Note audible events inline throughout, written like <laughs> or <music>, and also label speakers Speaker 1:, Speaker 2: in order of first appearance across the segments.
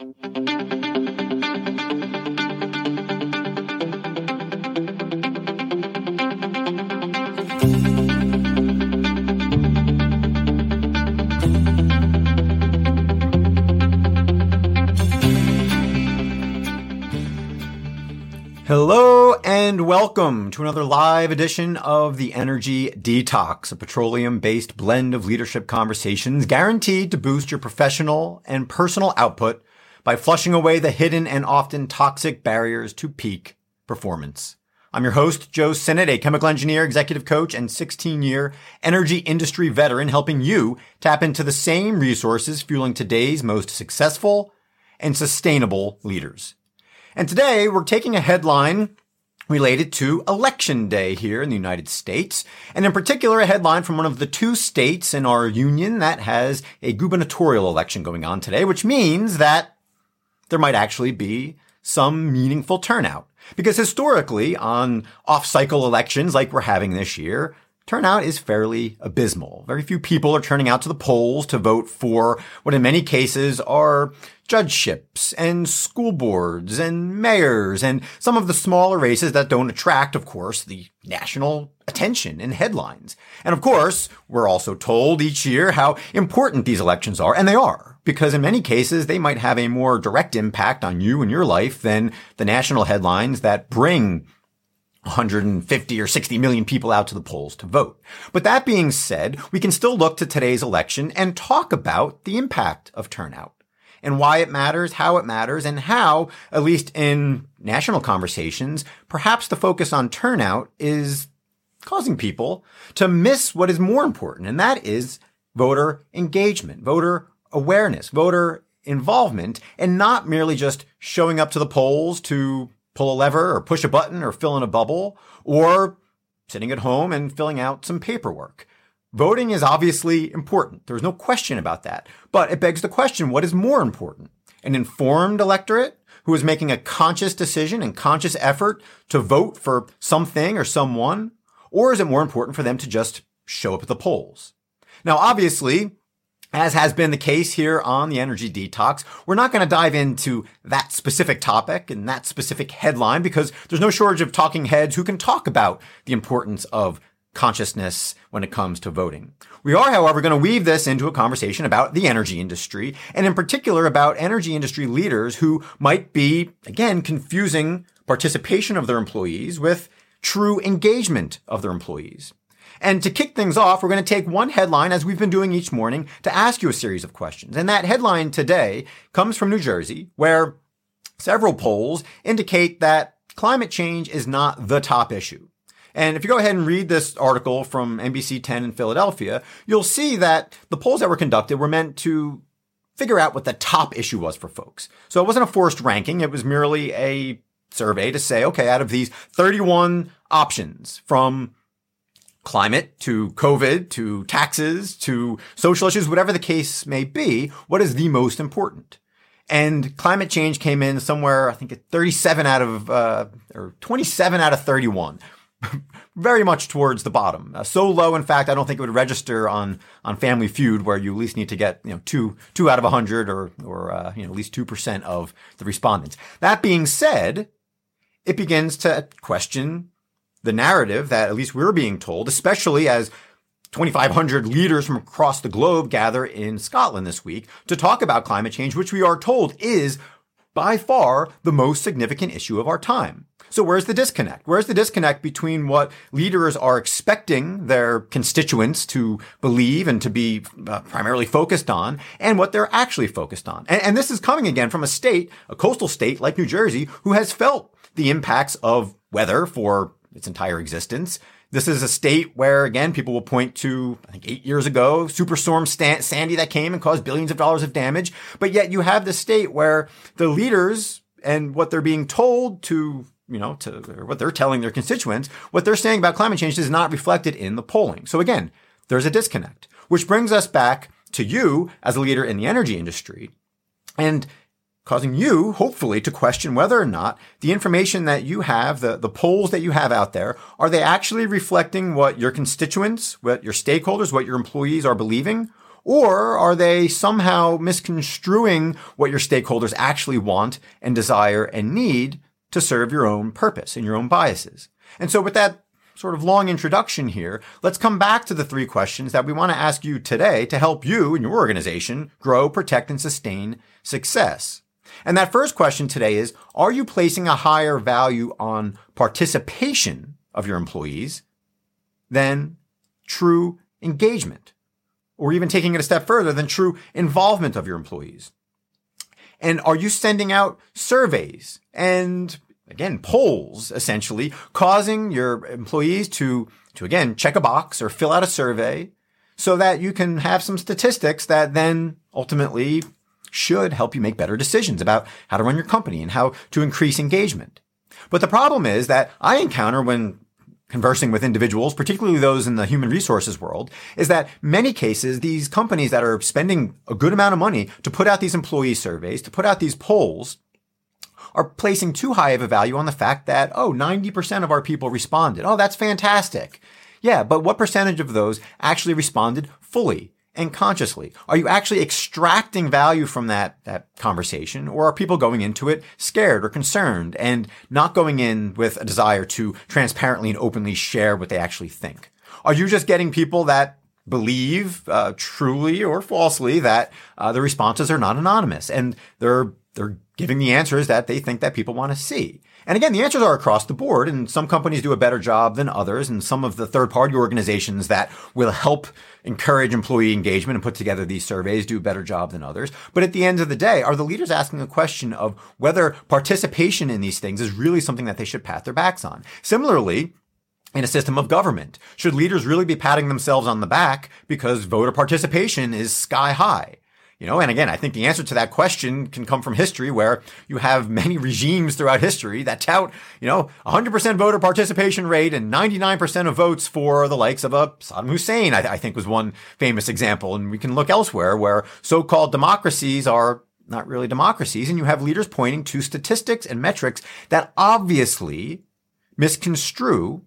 Speaker 1: Hello and welcome to another live edition of the Energy Detox, a petroleum based blend of leadership conversations guaranteed to boost your professional and personal output by flushing away the hidden and often toxic barriers to peak performance. I'm your host, Joe Sinnott, a chemical engineer, executive coach, and 16 year energy industry veteran helping you tap into the same resources fueling today's most successful and sustainable leaders. And today we're taking a headline related to election day here in the United States, and in particular a headline from one of the two states in our union that has a gubernatorial election going on today, which means that there might actually be some meaningful turnout. Because historically, on off-cycle elections like we're having this year, turnout is fairly abysmal. Very few people are turning out to the polls to vote for what in many cases are judgeships and school boards and mayors and some of the smaller races that don't attract, of course, the national attention and headlines. And of course, we're also told each year how important these elections are, and they are, because in many cases they might have a more direct impact on you and your life than the national headlines that bring 150 or 60 million people out to the polls to vote. But that being said, we can still look to today's election and talk about the impact of turnout and why it matters, how it matters, and how, at least in national conversations, perhaps the focus on turnout is causing people to miss what is more important, and that is voter engagement, voter awareness, voter involvement, and not merely just showing up to the polls to pull a lever or push a button or fill in a bubble or sitting at home and filling out some paperwork. Voting is obviously important. There's no question about that. But it begs the question, what is more important? An informed electorate who is making a conscious decision and conscious effort to vote for something or someone? Or is it more important for them to just show up at the polls? Now, obviously, as has been the case here on the energy detox, we're not going to dive into that specific topic and that specific headline because there's no shortage of talking heads who can talk about the importance of consciousness when it comes to voting. We are, however, going to weave this into a conversation about the energy industry and in particular about energy industry leaders who might be, again, confusing participation of their employees with true engagement of their employees. And to kick things off, we're going to take one headline as we've been doing each morning to ask you a series of questions. And that headline today comes from New Jersey, where several polls indicate that climate change is not the top issue. And if you go ahead and read this article from NBC 10 in Philadelphia, you'll see that the polls that were conducted were meant to figure out what the top issue was for folks. So it wasn't a forced ranking. It was merely a survey to say, okay, out of these 31 options from climate to COVID to taxes to social issues, whatever the case may be, what is the most important? And climate change came in somewhere, I think, at 37 out of, uh, or 27 out of 31, <laughs> very much towards the bottom. Uh, so low, in fact, I don't think it would register on on Family Feud, where you at least need to get you know two two out of hundred, or or uh, you know at least two percent of the respondents. That being said, it begins to question the narrative that at least we're being told, especially as 2,500 leaders from across the globe gather in Scotland this week to talk about climate change, which we are told is by far the most significant issue of our time. So where's the disconnect? Where's the disconnect between what leaders are expecting their constituents to believe and to be uh, primarily focused on and what they're actually focused on? And, and this is coming again from a state, a coastal state like New Jersey, who has felt the impacts of weather for its entire existence. This is a state where, again, people will point to, I think eight years ago, Superstorm Stan- Sandy that came and caused billions of dollars of damage. But yet you have the state where the leaders and what they're being told to you know, to what they're telling their constituents, what they're saying about climate change is not reflected in the polling. So again, there's a disconnect, which brings us back to you as a leader in the energy industry and causing you, hopefully, to question whether or not the information that you have, the, the polls that you have out there, are they actually reflecting what your constituents, what your stakeholders, what your employees are believing? Or are they somehow misconstruing what your stakeholders actually want and desire and need to serve your own purpose and your own biases? And so with that sort of long introduction here, let's come back to the three questions that we want to ask you today to help you and your organization grow, protect, and sustain success. And that first question today is, are you placing a higher value on participation of your employees than true engagement? or even taking it a step further than true involvement of your employees? And are you sending out surveys and again, polls essentially causing your employees to, to again, check a box or fill out a survey so that you can have some statistics that then ultimately should help you make better decisions about how to run your company and how to increase engagement. But the problem is that I encounter when conversing with individuals, particularly those in the human resources world, is that many cases, these companies that are spending a good amount of money to put out these employee surveys, to put out these polls, are placing too high of a value on the fact that, oh, 90% of our people responded. Oh, that's fantastic. Yeah, but what percentage of those actually responded fully? And consciously? Are you actually extracting value from that, that conversation or are people going into it scared or concerned and not going in with a desire to transparently and openly share what they actually think? Are you just getting people that believe uh, truly or falsely that uh, the responses are not anonymous and they're they're giving the answers that they think that people want to see. And again, the answers are across the board, and some companies do a better job than others, and some of the third party organizations that will help encourage employee engagement and put together these surveys do a better job than others. But at the end of the day, are the leaders asking the question of whether participation in these things is really something that they should pat their backs on? Similarly, in a system of government, should leaders really be patting themselves on the back because voter participation is sky high? You know, and again, I think the answer to that question can come from history where you have many regimes throughout history that tout, you know, 100% voter participation rate and 99% of votes for the likes of a Saddam Hussein, I, I think was one famous example. And we can look elsewhere where so-called democracies are not really democracies. And you have leaders pointing to statistics and metrics that obviously misconstrue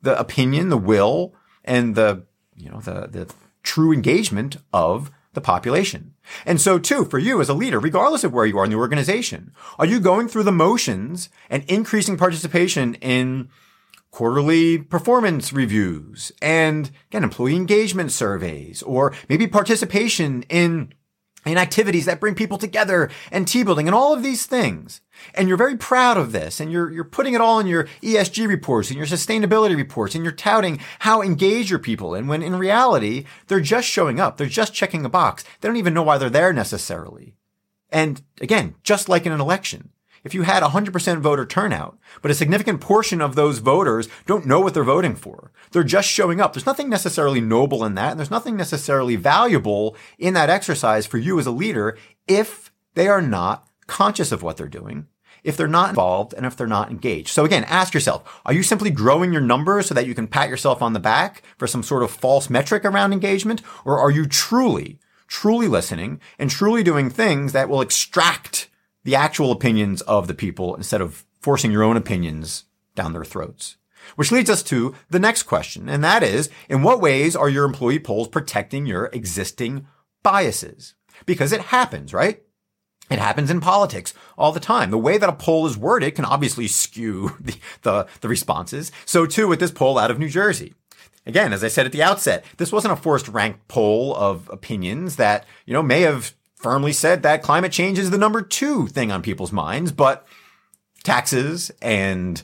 Speaker 1: the opinion, the will, and the, you know, the, the true engagement of the population. And so too, for you as a leader, regardless of where you are in the organization, are you going through the motions and increasing participation in quarterly performance reviews and again, employee engagement surveys or maybe participation in in activities that bring people together and team building and all of these things. And you're very proud of this and you're, you're putting it all in your ESG reports and your sustainability reports and you're touting how engaged your people. And when in reality, they're just showing up. They're just checking a box. They don't even know why they're there necessarily. And again, just like in an election, if you had 100% voter turnout, but a significant portion of those voters don't know what they're voting for, they're just showing up. There's nothing necessarily noble in that, and there's nothing necessarily valuable in that exercise for you as a leader if they are not conscious of what they're doing, if they're not involved, and if they're not engaged. So again, ask yourself, are you simply growing your numbers so that you can pat yourself on the back for some sort of false metric around engagement? Or are you truly, truly listening and truly doing things that will extract the actual opinions of the people instead of forcing your own opinions down their throats. Which leads us to the next question, and that is, in what ways are your employee polls protecting your existing biases? Because it happens, right? It happens in politics all the time. The way that a poll is worded can obviously skew <laughs> the, the, the, responses. So too with this poll out of New Jersey. Again, as I said at the outset, this wasn't a forced ranked poll of opinions that, you know, may have firmly said that climate change is the number two thing on people's minds, but taxes and,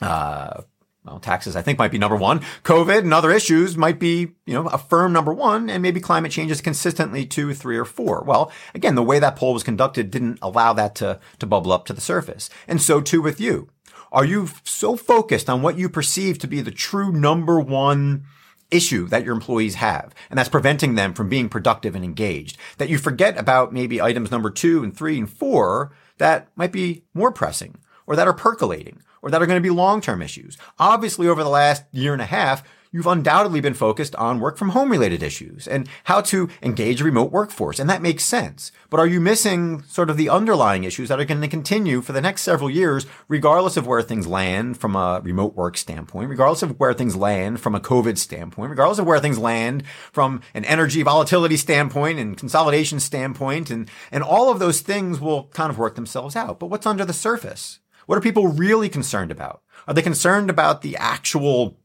Speaker 1: uh, well, taxes I think might be number one. COVID and other issues might be, you know, a firm number one, and maybe climate change is consistently two, three, or four. Well, again, the way that poll was conducted didn't allow that to, to bubble up to the surface. And so too with you. Are you so focused on what you perceive to be the true number one issue that your employees have, and that's preventing them from being productive and engaged. That you forget about maybe items number two and three and four that might be more pressing or that are percolating or that are going to be long-term issues. Obviously, over the last year and a half, you've undoubtedly been focused on work from home related issues and how to engage a remote workforce. And that makes sense. But are you missing sort of the underlying issues that are going to continue for the next several years, regardless of where things land from a remote work standpoint, regardless of where things land from a COVID standpoint, regardless of where things land from an energy volatility standpoint and consolidation standpoint and, and all of those things will kind of work themselves out. But what's under the surface? What are people really concerned about? Are they concerned about the actual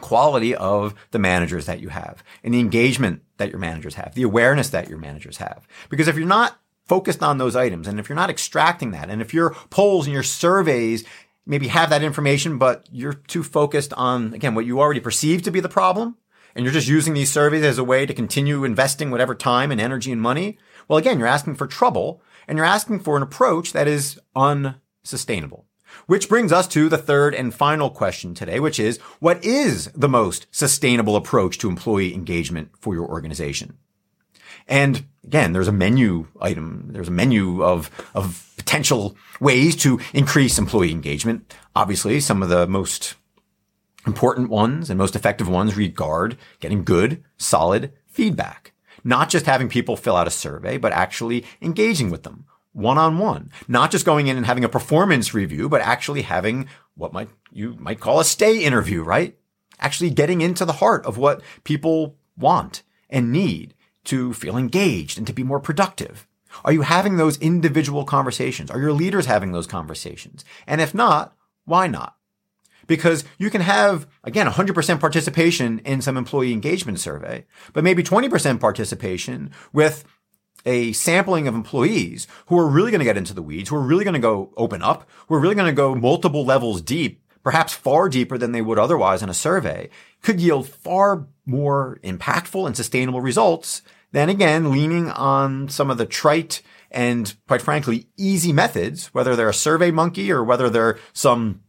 Speaker 1: quality of the managers that you have and the engagement that your managers have, the awareness that your managers have? Because if you're not focused on those items and if you're not extracting that and if your polls and your surveys maybe have that information, but you're too focused on, again, what you already perceive to be the problem, and you're just using these surveys as a way to continue investing whatever time and energy and money, well, again, you're asking for trouble and you're asking for an approach that is unsustainable. Which brings us to the third and final question today, which is what is the most sustainable approach to employee engagement for your organization? And again, there's a menu item. There's a menu of, of potential ways to increase employee engagement. Obviously, some of the most important ones and most effective ones regard getting good, solid feedback. Not just having people fill out a survey, but actually engaging with them one on one, not just going in and having a performance review, but actually having what might you might call a stay interview, right? Actually getting into the heart of what people want and need to feel engaged and to be more productive. Are you having those individual conversations? Are your leaders having those conversations? And if not, why not? Because you can have, again, 100% participation in some employee engagement survey, but maybe 20% participation with a sampling of employees who are really going to get into the weeds, who are really going to go open up, who are really going to go multiple levels deep, perhaps far deeper than they would otherwise in a survey, could yield far more impactful and sustainable results than again leaning on some of the trite and quite frankly easy methods, whether they're a survey monkey or whether they're some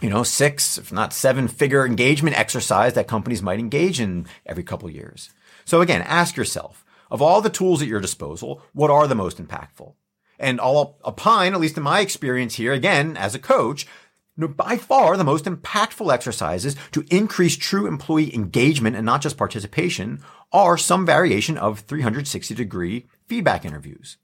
Speaker 1: you know, six, if not seven figure engagement exercise that companies might engage in every couple years. So again, ask yourself, of all the tools at your disposal, what are the most impactful? And I'll opine, at least in my experience here, again, as a coach, by far the most impactful exercises to increase true employee engagement and not just participation are some variation of 360 degree feedback interviews.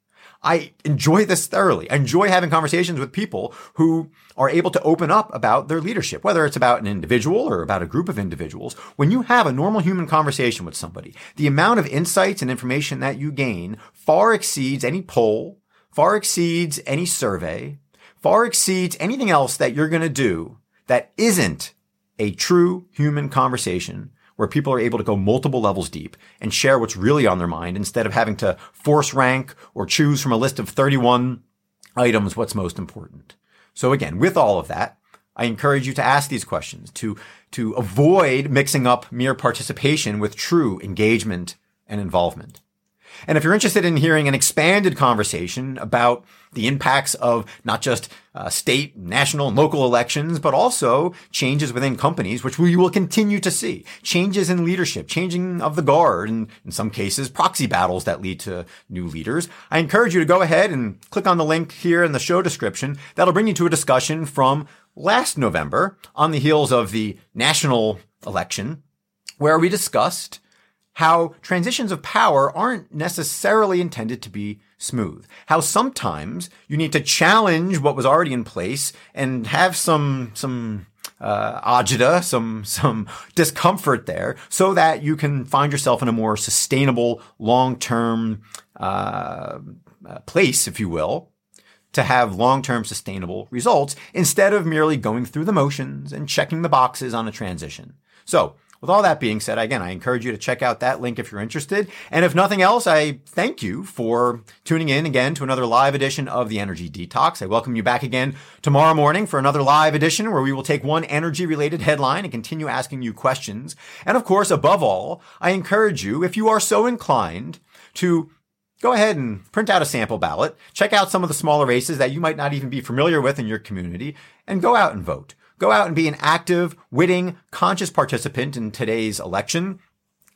Speaker 1: I enjoy this thoroughly. I enjoy having conversations with people who are able to open up about their leadership, whether it's about an individual or about a group of individuals. When you have a normal human conversation with somebody, the amount of insights and information that you gain far exceeds any poll, far exceeds any survey, far exceeds anything else that you're going to do that isn't a true human conversation where people are able to go multiple levels deep and share what's really on their mind instead of having to force rank or choose from a list of 31 items what's most important. So again, with all of that, I encourage you to ask these questions to, to avoid mixing up mere participation with true engagement and involvement. And if you're interested in hearing an expanded conversation about the impacts of not just uh, state, national, and local elections, but also changes within companies, which we will continue to see. Changes in leadership, changing of the guard, and in some cases, proxy battles that lead to new leaders. I encourage you to go ahead and click on the link here in the show description. That'll bring you to a discussion from last November on the heels of the national election, where we discussed how transitions of power aren't necessarily intended to be smooth. How sometimes you need to challenge what was already in place and have some, some, uh, agita, some, some discomfort there so that you can find yourself in a more sustainable, long-term, uh, uh place, if you will, to have long-term sustainable results instead of merely going through the motions and checking the boxes on a transition. So with all that being said, again, I encourage you to check out that link if you're interested. And if nothing else, I thank you for tuning in again to another live edition of the Energy Detox. I welcome you back again tomorrow morning for another live edition where we will take one energy related headline and continue asking you questions. And of course, above all, I encourage you, if you are so inclined, to go ahead and print out a sample ballot, check out some of the smaller races that you might not even be familiar with in your community, and go out and vote. Go out and be an active, witting, conscious participant in today's election.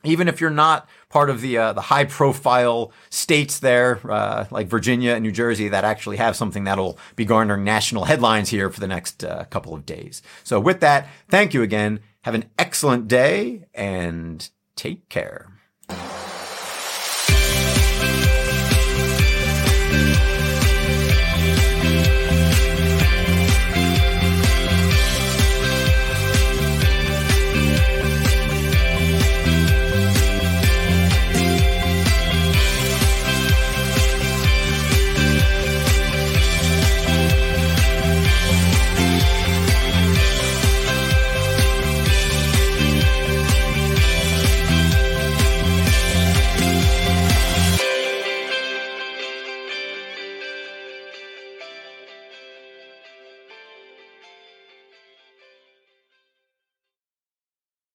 Speaker 1: Even if you're not part of the uh, the high profile states there, uh, like Virginia and New Jersey, that actually have something that'll be garnering national headlines here for the next uh, couple of days. So with that, thank you again. Have an excellent day and take care.